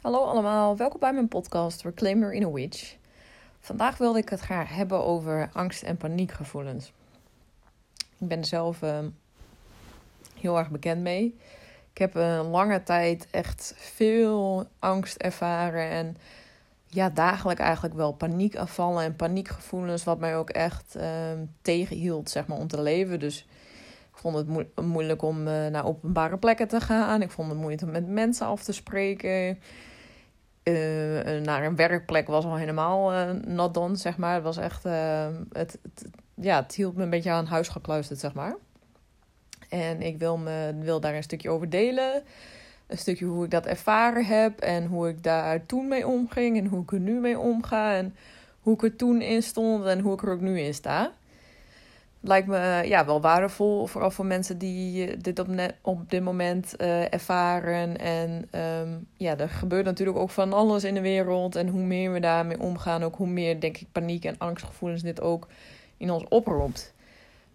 Hallo allemaal, welkom bij mijn podcast Reclaim Your Inner Witch. Vandaag wilde ik het graag hebben over angst- en paniekgevoelens. Ik ben er zelf uh, heel erg bekend mee. Ik heb een lange tijd echt veel angst ervaren en ja, dagelijks eigenlijk wel paniekaanvallen en paniekgevoelens, wat mij ook echt uh, tegenhield zeg maar, om te leven. Dus ik vond het moeilijk om uh, naar openbare plekken te gaan. Ik vond het moeilijk om met mensen af te spreken. Uh, naar een werkplek was al helemaal uh, not done, zeg maar. Het was echt, het, het, ja, het hield me een beetje aan huis gekluisterd, zeg maar. En ik wil, me, wil daar een stukje over delen. Een stukje hoe ik dat ervaren heb en hoe ik daar toen mee omging en hoe ik er nu mee omga. En hoe ik er toen in stond en hoe ik er ook nu in sta lijkt me ja, wel waardevol. Vooral voor mensen die dit op, op dit moment uh, ervaren. En um, ja, er gebeurt natuurlijk ook van alles in de wereld. En hoe meer we daarmee omgaan, ook hoe meer, denk ik, paniek en angstgevoelens dit ook in ons oproept.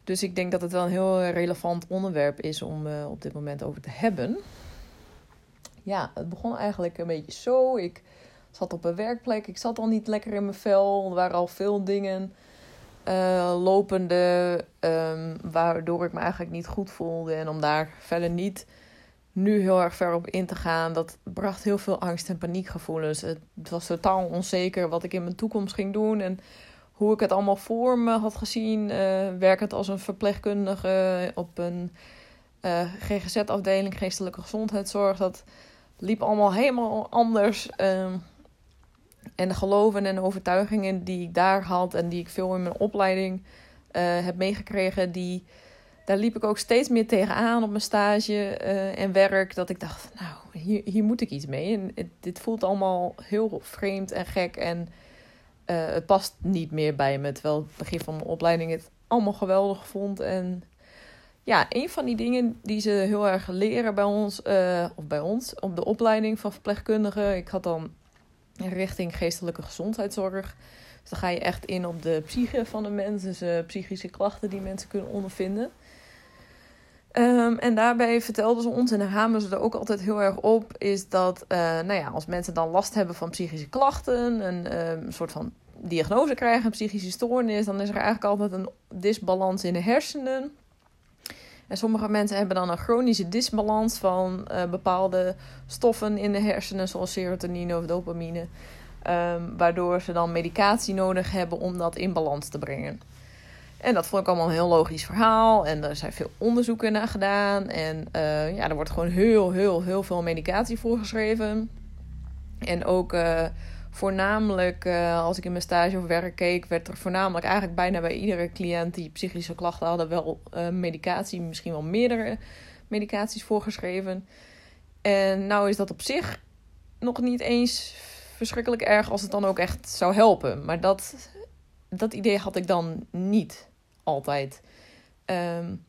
Dus ik denk dat het wel een heel relevant onderwerp is om uh, op dit moment over te hebben. Ja, het begon eigenlijk een beetje zo. Ik zat op een werkplek. Ik zat al niet lekker in mijn vel. Er waren al veel dingen uh, lopende, um, waardoor ik me eigenlijk niet goed voelde. En om daar verder niet nu heel erg ver op in te gaan, dat bracht heel veel angst en paniekgevoelens. Het was totaal onzeker wat ik in mijn toekomst ging doen en hoe ik het allemaal voor me had gezien. Uh, werkend als een verpleegkundige op een uh, GGZ-afdeling, geestelijke gezondheidszorg. Dat liep allemaal helemaal anders. Uh, en de geloven en overtuigingen die ik daar had en die ik veel in mijn opleiding uh, heb meegekregen, die, daar liep ik ook steeds meer tegenaan op mijn stage uh, en werk. Dat ik dacht, nou, hier, hier moet ik iets mee. En het, dit voelt allemaal heel vreemd en gek en uh, het past niet meer bij me. Terwijl het begin van mijn opleiding het allemaal geweldig vond. En ja, een van die dingen die ze heel erg leren bij ons, of bij ons, op de opleiding van verpleegkundigen. Ik had dan richting geestelijke gezondheidszorg. Dus dan ga je echt in op de psyche van de mensen, dus uh, psychische klachten die mensen kunnen ondervinden. Um, en daarbij vertelden ze ons, en hamen ze er ook altijd heel erg op, is dat uh, nou ja, als mensen dan last hebben van psychische klachten, uh, een soort van diagnose krijgen, een psychische stoornis, dan is er eigenlijk altijd een disbalans in de hersenen. En sommige mensen hebben dan een chronische disbalans van uh, bepaalde stoffen in de hersenen, zoals serotonine of dopamine. Um, waardoor ze dan medicatie nodig hebben om dat in balans te brengen. En dat vond ik allemaal een heel logisch verhaal. En er zijn veel onderzoeken naar gedaan. En uh, ja, er wordt gewoon heel, heel, heel veel medicatie voorgeschreven. En ook uh, voornamelijk, uh, als ik in mijn stage of werk keek, werd er voornamelijk eigenlijk bijna bij iedere cliënt die psychische klachten hadden, wel uh, medicatie, misschien wel meerdere medicaties voorgeschreven. En nou is dat op zich nog niet eens verschrikkelijk erg als het dan ook echt zou helpen. Maar dat, dat idee had ik dan niet altijd. Um,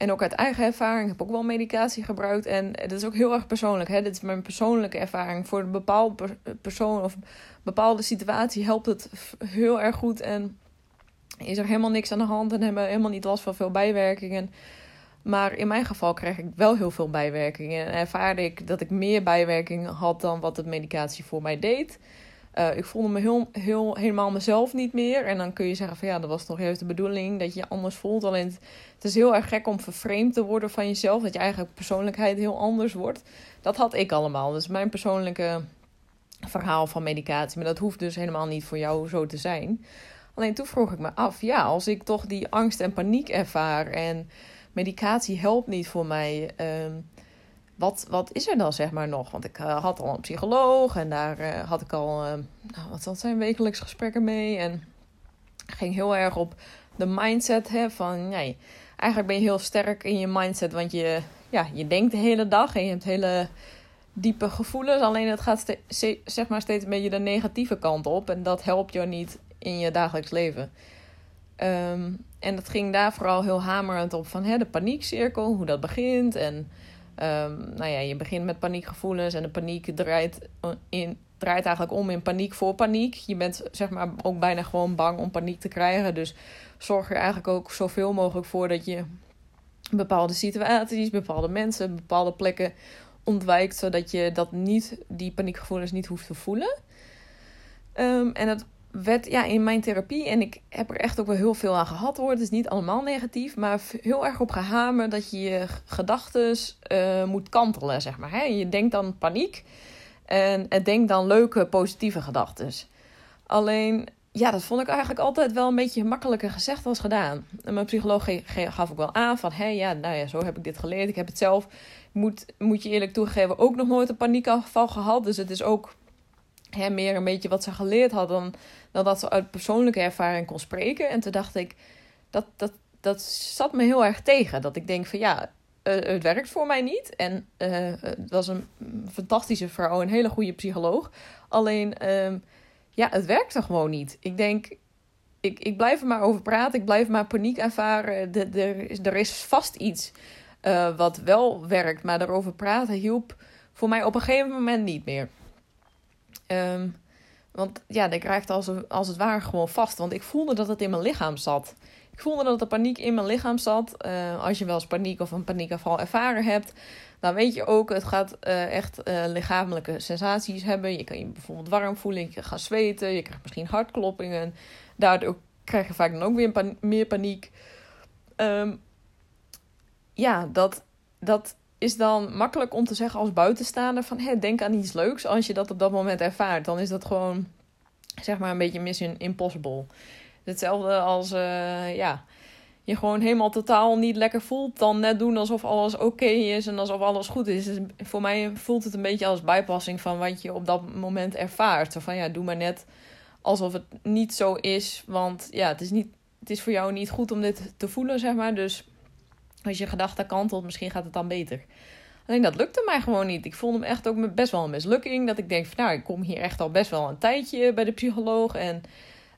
en ook uit eigen ervaring heb ik ook wel medicatie gebruikt. En dat is ook heel erg persoonlijk. Hè? Dit is mijn persoonlijke ervaring. Voor een bepaalde persoon of bepaalde situatie helpt het heel erg goed. En is er helemaal niks aan de hand en hebben helemaal niet last van veel bijwerkingen. Maar in mijn geval kreeg ik wel heel veel bijwerkingen. En ervaarde ik dat ik meer bijwerkingen had dan wat de medicatie voor mij deed. Uh, ik voelde me heel, heel, helemaal mezelf niet meer. En dan kun je zeggen van ja, dat was toch juist de bedoeling dat je je anders voelt. Alleen het, het is heel erg gek om vervreemd te worden van jezelf. Dat je eigen persoonlijkheid heel anders wordt. Dat had ik allemaal. Dus mijn persoonlijke verhaal van medicatie. Maar dat hoeft dus helemaal niet voor jou zo te zijn. Alleen toen vroeg ik me af, ja, als ik toch die angst en paniek ervaar en medicatie helpt niet voor mij. Uh, wat, wat is er dan zeg maar nog? Want ik uh, had al een psycholoog en daar uh, had ik al, uh, nou, wat zijn, wekelijks gesprekken mee. En ging heel erg op de mindset hè, van, nee, eigenlijk ben je heel sterk in je mindset. Want je, ja, je denkt de hele dag en je hebt hele diepe gevoelens. Alleen het gaat zeg maar steeds een beetje de negatieve kant op. En dat helpt jou niet in je dagelijks leven. Um, en dat ging daar vooral heel hamerend op van hè, de paniekcirkel, hoe dat begint en... Um, nou ja, je begint met paniekgevoelens en de paniek draait, in, draait eigenlijk om in paniek voor paniek. Je bent zeg maar ook bijna gewoon bang om paniek te krijgen. Dus zorg er eigenlijk ook zoveel mogelijk voor dat je bepaalde situaties, bepaalde mensen, bepaalde plekken ontwijkt, zodat je dat niet, die paniekgevoelens niet hoeft te voelen. Ehm, en het werd ja, in mijn therapie, en ik heb er echt ook wel heel veel aan gehad hoor. Het is niet allemaal negatief, maar heel erg op gehamerd dat je je gedachten uh, moet kantelen, zeg maar. Hè? Je denkt dan paniek en denk dan leuke, positieve gedachten. Alleen, ja, dat vond ik eigenlijk altijd wel een beetje makkelijker gezegd als gedaan. En mijn psycholoog gaf ook wel aan van, hé, ja, nou ja, zo heb ik dit geleerd. Ik heb het zelf, moet, moet je eerlijk toegeven, ook nog nooit een paniekaanval gehad. Dus het is ook hè, meer een beetje wat ze geleerd had dan, dan dat ze uit persoonlijke ervaring kon spreken. En toen dacht ik, dat, dat, dat zat me heel erg tegen. Dat ik denk van, ja, uh, het werkt voor mij niet. En uh, het was een fantastische vrouw, een hele goede psycholoog. Alleen, uh, ja, het werkte gewoon niet. Ik denk, ik, ik blijf er maar over praten. Ik blijf maar paniek ervaren. De, de, er is vast iets uh, wat wel werkt. Maar daarover praten hielp voor mij op een gegeven moment niet meer. Um, want ja, ik raakte als, als het ware gewoon vast. Want ik voelde dat het in mijn lichaam zat. Ik voelde dat de paniek in mijn lichaam zat. Uh, als je wel eens paniek of een paniekaanval ervaren hebt, dan weet je ook, het gaat uh, echt uh, lichamelijke sensaties hebben. Je kan je bijvoorbeeld warm voelen, je gaat zweten, je krijgt misschien hartkloppingen. Daardoor krijg je vaak dan ook weer meer paniek. Um, ja, dat, dat is dan makkelijk om te zeggen als buitenstaander van hé, denk aan iets leuks. Als je dat op dat moment ervaart, dan is dat gewoon zeg maar een beetje mission impossible. Hetzelfde als uh, ja, je gewoon helemaal totaal niet lekker voelt, dan net doen alsof alles oké is en alsof alles goed is. Dus voor mij voelt het een beetje als bijpassing van wat je op dat moment ervaart. Zo van ja, doe maar net alsof het niet zo is, want ja, het is, niet, het is voor jou niet goed om dit te voelen, zeg maar. Dus als je gedachte kantelt, misschien gaat het dan beter. Alleen dat lukte mij gewoon niet. Ik voelde me echt ook best wel een mislukking. Dat ik denk van nou, ik kom hier echt al best wel een tijdje bij de psycholoog. En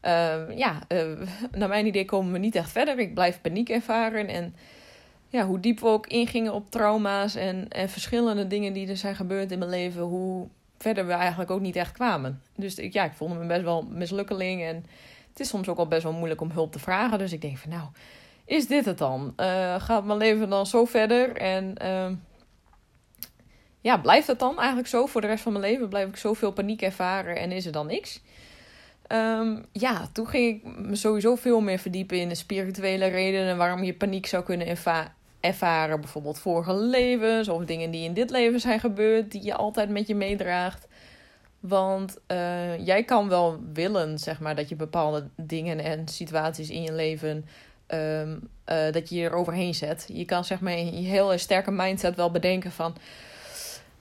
uh, ja, uh, naar mijn idee komen we niet echt verder. Ik blijf paniek ervaren. En ja, hoe diep we ook ingingen op trauma's en, en verschillende dingen die er zijn gebeurd in mijn leven, hoe verder we eigenlijk ook niet echt kwamen. Dus ik, ja, ik voelde me best wel mislukkeling. En het is soms ook al best wel moeilijk om hulp te vragen. Dus ik denk van nou, is dit het dan? Uh, gaat mijn leven dan zo verder? En uh, ja, blijft het dan eigenlijk zo voor de rest van mijn leven? Blijf ik zoveel paniek ervaren en is er dan niks? Um, ja, toen ging ik me sowieso veel meer verdiepen in de spirituele redenen waarom je paniek zou kunnen erva ervaren. Bijvoorbeeld vorige levens of dingen die in dit leven zijn gebeurd, die je altijd met je meedraagt. Want uh, jij kan wel willen, zeg maar, dat je bepaalde dingen en situaties in je leven um, uh, dat je je eroverheen zet. Je kan zeg maar in je heel sterke mindset wel bedenken van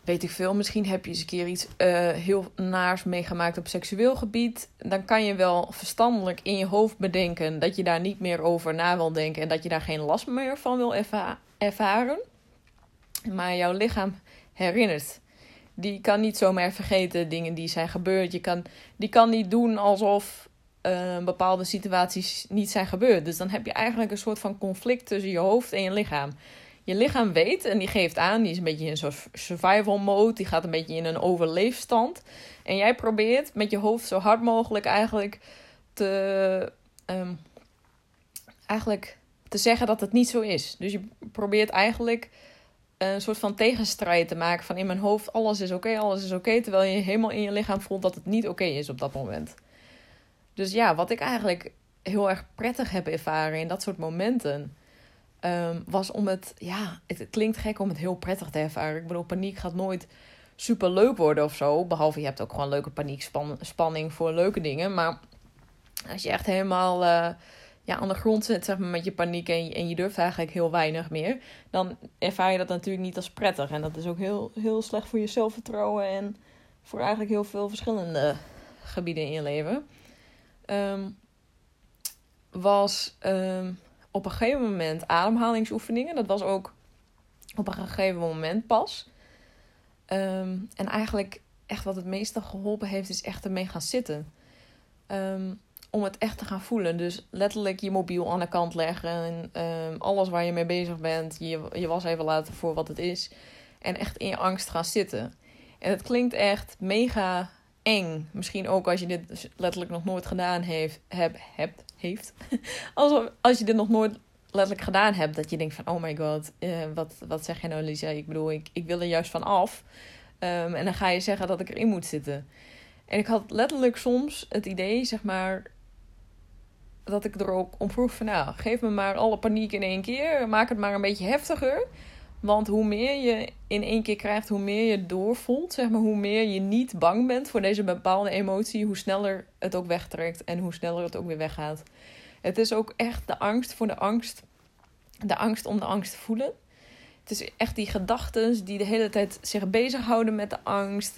weet ik veel, misschien heb je eens een keer iets uh, heel naars meegemaakt op seksueel gebied. Dan kan je wel verstandelijk in je hoofd bedenken dat je daar niet meer over na wil denken en dat je daar geen last meer van wil erva ervaren. Maar jouw lichaam herinnert. Die kan niet zomaar vergeten dingen die zijn gebeurd. Je kan, die kan niet doen alsof uh, bepaalde situaties niet zijn gebeurd. Dus dan heb je eigenlijk een soort van conflict tussen je hoofd en je lichaam je lichaam weet en die geeft aan, die is een beetje in soort survival mode, die gaat een beetje in een overleefstand. En jij probeert met je hoofd zo hard mogelijk eigenlijk te, um, eigenlijk te zeggen dat het niet zo is. Dus je probeert eigenlijk een soort van tegenstrijd te maken van in mijn hoofd alles is oké, alles is oké, terwijl je helemaal in je lichaam voelt dat het niet oké is op dat moment. Dus ja, wat ik eigenlijk heel erg prettig heb ervaren in dat soort momenten um, was om het, ja, het, klinkt gek om het heel prettig te ervaren. Ik bedoel, paniek gaat nooit super leuk worden of zo. Behalve je hebt ook gewoon leuke paniekspanning voor leuke dingen. Maar als je echt helemaal uh, ja, aan de grond zit zeg maar, met je paniek en je, en je durft eigenlijk heel weinig meer, dan ervaar je dat natuurlijk niet als prettig. En dat is ook heel, heel slecht voor je zelfvertrouwen en voor eigenlijk heel veel verschillende gebieden in je leven. Um, was um, op een gegeven moment ademhalingsoefeningen. Dat was ook op een gegeven moment pas. Um, en eigenlijk echt wat het meeste geholpen heeft, is echt ermee gaan zitten. Om het echt te gaan voelen. Dus letterlijk je mobiel aan de kant leggen. En alles waar je mee bezig bent, je, je was even laten voor wat het is. En echt in je angst gaan zitten. En het klinkt echt mega eng. Misschien ook als je dit letterlijk nog nooit gedaan heeft. Heb, hebt heeft. als, als je dit nog nooit letterlijk gedaan heb. Dat je denkt van, oh my god, uh, wat, wat zeg je nou Lisa? Ik bedoel, ik, ik wil er juist van af. Um, en dan ga je zeggen dat ik erin moet zitten. En ik had letterlijk soms het idee, zeg maar, dat ik er ook om vroeg van, nou, geef me maar alle paniek in één keer. Maak het maar een beetje heftiger. Want hoe meer je in één keer krijgt, hoe meer je doorvoelt, zeg maar, hoe meer je niet bang bent voor deze bepaalde emotie, hoe sneller het ook wegtrekt en hoe sneller het ook weer weggaat. Het is ook echt de angst voor de angst, de angst om de angst te voelen. Het is echt die gedachten die de hele tijd zich bezighouden met de angst,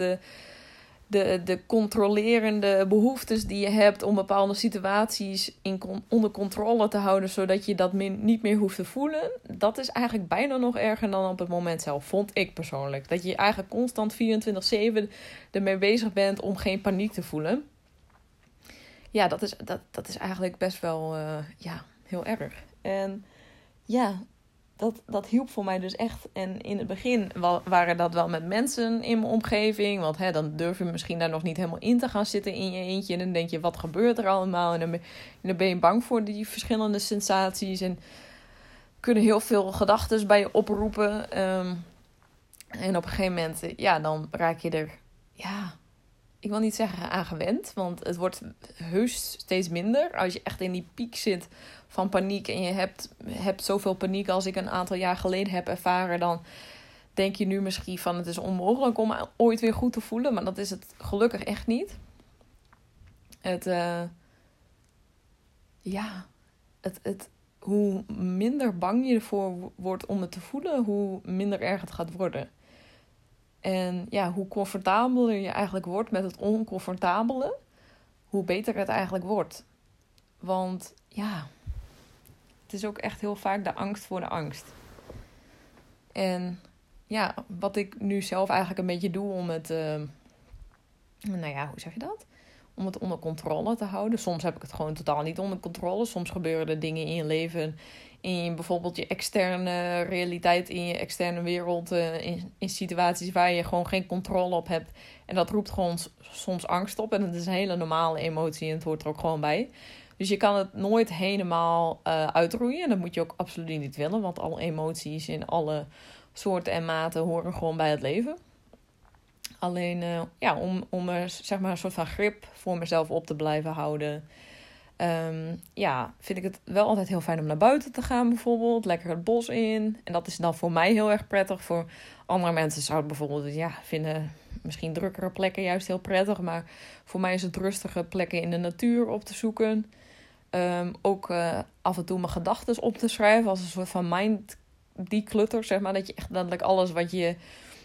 de, de, de controlerende behoeftes die je hebt om bepaalde situaties in, onder controle te houden, zodat je dat niet meer hoeft te voelen. Dat is eigenlijk bijna nog erger dan op het moment zelf, vond ik persoonlijk. Dat je eigenlijk constant 24-7 ermee bezig bent om geen paniek te voelen. Ja, dat is, dat, dat is eigenlijk best wel uh, ja, heel erg. En ja, dat, dat hielp voor mij dus echt. En in het begin waren dat wel met mensen in mijn omgeving. Want hè, dan durf je misschien daar nog niet helemaal in te gaan zitten in je eentje. En dan denk je, wat gebeurt er allemaal? En dan ben, je bang voor die verschillende sensaties. En kunnen heel veel gedachten bij je oproepen. Ehm, en op een gegeven moment, ja, dan raak je er, ja, ik wil niet zeggen aangewend. Want het wordt heus steeds minder. Als je echt in die piek zit van paniek en je hebt, hebt zoveel paniek als ik een aantal jaar geleden heb ervaren, dan denk je nu misschien van het is onmogelijk om ooit weer goed te voelen, maar dat is het gelukkig echt niet. Het, uh, ja, het, het, hoe minder bang je ervoor wordt om het te voelen, hoe minder erg het gaat worden. En ja, hoe comfortabeler je eigenlijk wordt met het oncomfortabele, hoe beter het eigenlijk wordt. Want ja, het is ook echt heel vaak de angst voor de angst. En ja, wat ik nu zelf eigenlijk een beetje doe om het, uh, nou ja, hoe zeg je dat? Om het onder controle te houden. Soms heb ik het gewoon totaal niet onder controle. Soms gebeuren er dingen in je leven, in bijvoorbeeld je externe realiteit, in je externe wereld, uh, in, in situaties waar je gewoon geen controle op hebt. En dat roept gewoon soms angst op. En dat is een hele normale emotie en het hoort er ook gewoon bij. Dus je kan het nooit helemaal uh, uitroeien. En dat moet je ook absoluut niet willen. Want alle emoties in alle soorten en maten horen gewoon bij het leven. Alleen uh, ja, om, om er zeg maar een soort van grip voor mezelf op te blijven houden. Um, ja, vind ik het wel altijd heel fijn om naar buiten te gaan, bijvoorbeeld. Lekker het bos in. En dat is dan voor mij heel erg prettig. Voor andere mensen zouden bijvoorbeeld ja, vinden misschien drukkere plekken juist heel prettig. Maar voor mij is het rustige plekken in de natuur op te zoeken. Um, ook uh, af en toe mijn gedachten op te schrijven als een soort van mind declutter, zeg maar. Dat je echt letterlijk alles wat je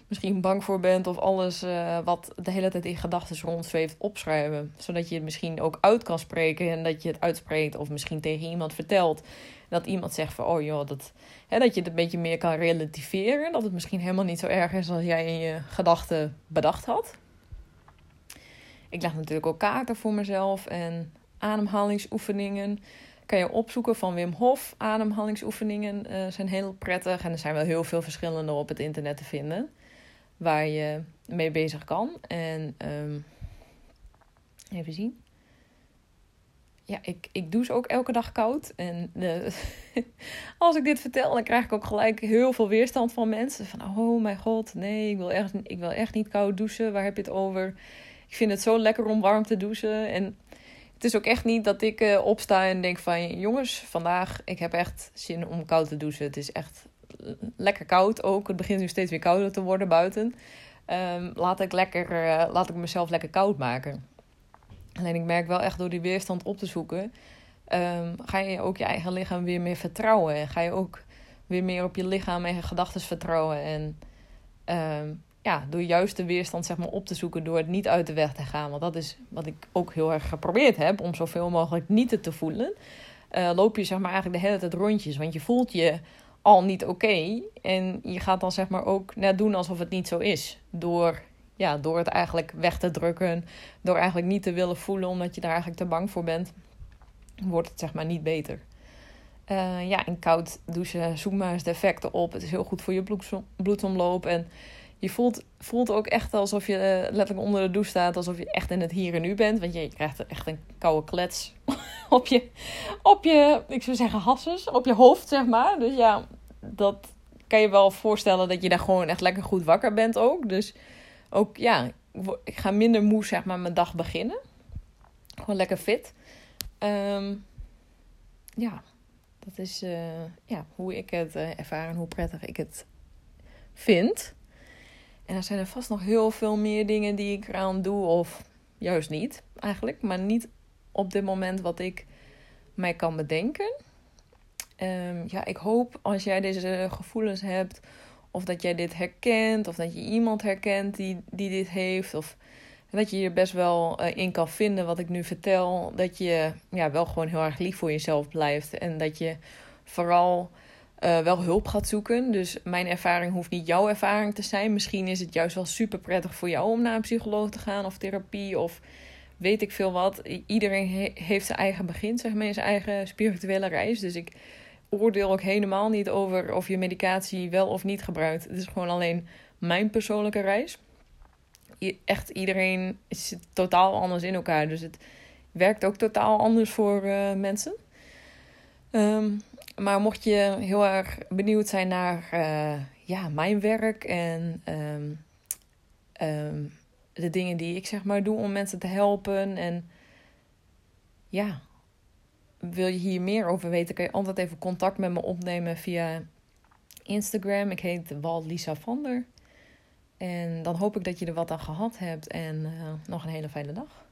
misschien bang voor bent of alles uh, wat de hele tijd in gedachten rondzweeft opschrijven. Zodat je het misschien ook uit kan spreken en dat je het uitspreekt of misschien tegen iemand vertelt. Dat iemand zegt van, oh joh, dat, hè, dat je het een beetje meer kan relativeren. Dat het misschien helemaal niet zo erg is als jij in je gedachten bedacht had. Ik leg natuurlijk ook kaarten voor mezelf en ademhalingsoefeningen. Kan je opzoeken van Wim Hof. Ademhalingsoefeningen uh, zijn heel prettig. En er zijn wel heel veel verschillende op het internet te vinden. Waar je mee bezig kan. En um, even zien. Ja, ik, ik douche ook elke dag koud. En uh, als ik dit vertel, dan krijg ik ook gelijk heel veel weerstand van mensen. Van, oh mijn god, nee, ik wil echt, ik wil echt niet koud douchen. Waar heb je het over? Ik vind het zo lekker om warm te douchen. En het is ook echt niet dat ik uh, opsta en denk van... jongens, vandaag, ik heb echt zin om koud te douchen. Het is echt lekker koud ook. Het begint nu steeds weer kouder te worden buiten. Um, laat, ik lekker, uh, laat ik mezelf lekker koud maken. Alleen ik merk wel echt door die weerstand op te zoeken... Um, ga je ook je eigen lichaam weer meer vertrouwen. En ga je ook weer meer op je lichaam en je gedachten vertrouwen. En um, ja, door juist de weerstand zeg maar, op te zoeken door het niet uit de weg te gaan. Want dat is wat ik ook heel erg geprobeerd heb, om zoveel mogelijk niet te voelen. Uh, loop je zeg maar, eigenlijk de hele tijd rondjes. Want je voelt je al niet oké. en je gaat dan zeg maar ook net doen alsof het niet zo is. Door, ja, door het eigenlijk weg te drukken. Door eigenlijk niet te willen voelen omdat je daar eigenlijk te bang voor bent. Wordt het zeg maar niet beter. Uh, ja, en koud douchen, zoek maar eens de effecten op. Het is heel goed voor je bloedsomloop. En je voelt, voelt ook echt alsof je uh, letterlijk onder de douche staat. Alsof je echt in het hier en nu bent. Want je, krijgt echt een koude klets op je, op je, ik zou zeggen hasses, op je hoofd, zeg maar. Dus ja, dat kan je wel voorstellen dat je daar gewoon echt lekker goed wakker bent ook. Dus ook, ja, ik ga minder moe, zeg maar, mijn dag beginnen. Gewoon lekker fit. Ehm, ja, dat is uh, ja, hoe ik het uh, ervaar en hoe prettig ik het vind. En er zijn er vast nog heel veel meer dingen die ik eraan doe, of juist niet eigenlijk, maar niet op dit moment wat ik mij kan bedenken. Um, ja, ik hoop als jij deze gevoelens hebt, of dat jij dit herkent, of dat je iemand herkent die, die dit heeft, of dat je je best wel uh, in kan vinden wat ik nu vertel. Dat je ja, wel gewoon heel erg lief voor jezelf blijft en dat je vooral uh, wel hulp gaat zoeken. Dus mijn ervaring hoeft niet jouw ervaring te zijn. Misschien is het juist wel super prettig voor jou om naar een psycholoog te gaan of therapie of weet ik veel wat. Iedereen heeft zijn eigen begin, zeg maar, zijn eigen spirituele reis. Dus ik oordeel ook helemaal niet over of je medicatie wel of niet gebruikt. Het is gewoon alleen mijn persoonlijke reis. Echt iedereen is totaal anders in elkaar. Dus het werkt ook totaal anders voor uh, mensen. Um, maar mocht je heel erg benieuwd zijn naar uh, ja, mijn werk en um, um, de dingen die ik zeg maar doe om mensen te helpen. En ja, wil je hier meer over weten, kan je altijd even contact met me opnemen via Instagram. Ik heet Walt Lisa Vander. En dan hoop ik dat je er wat aan gehad hebt. En uh, nog een hele fijne dag.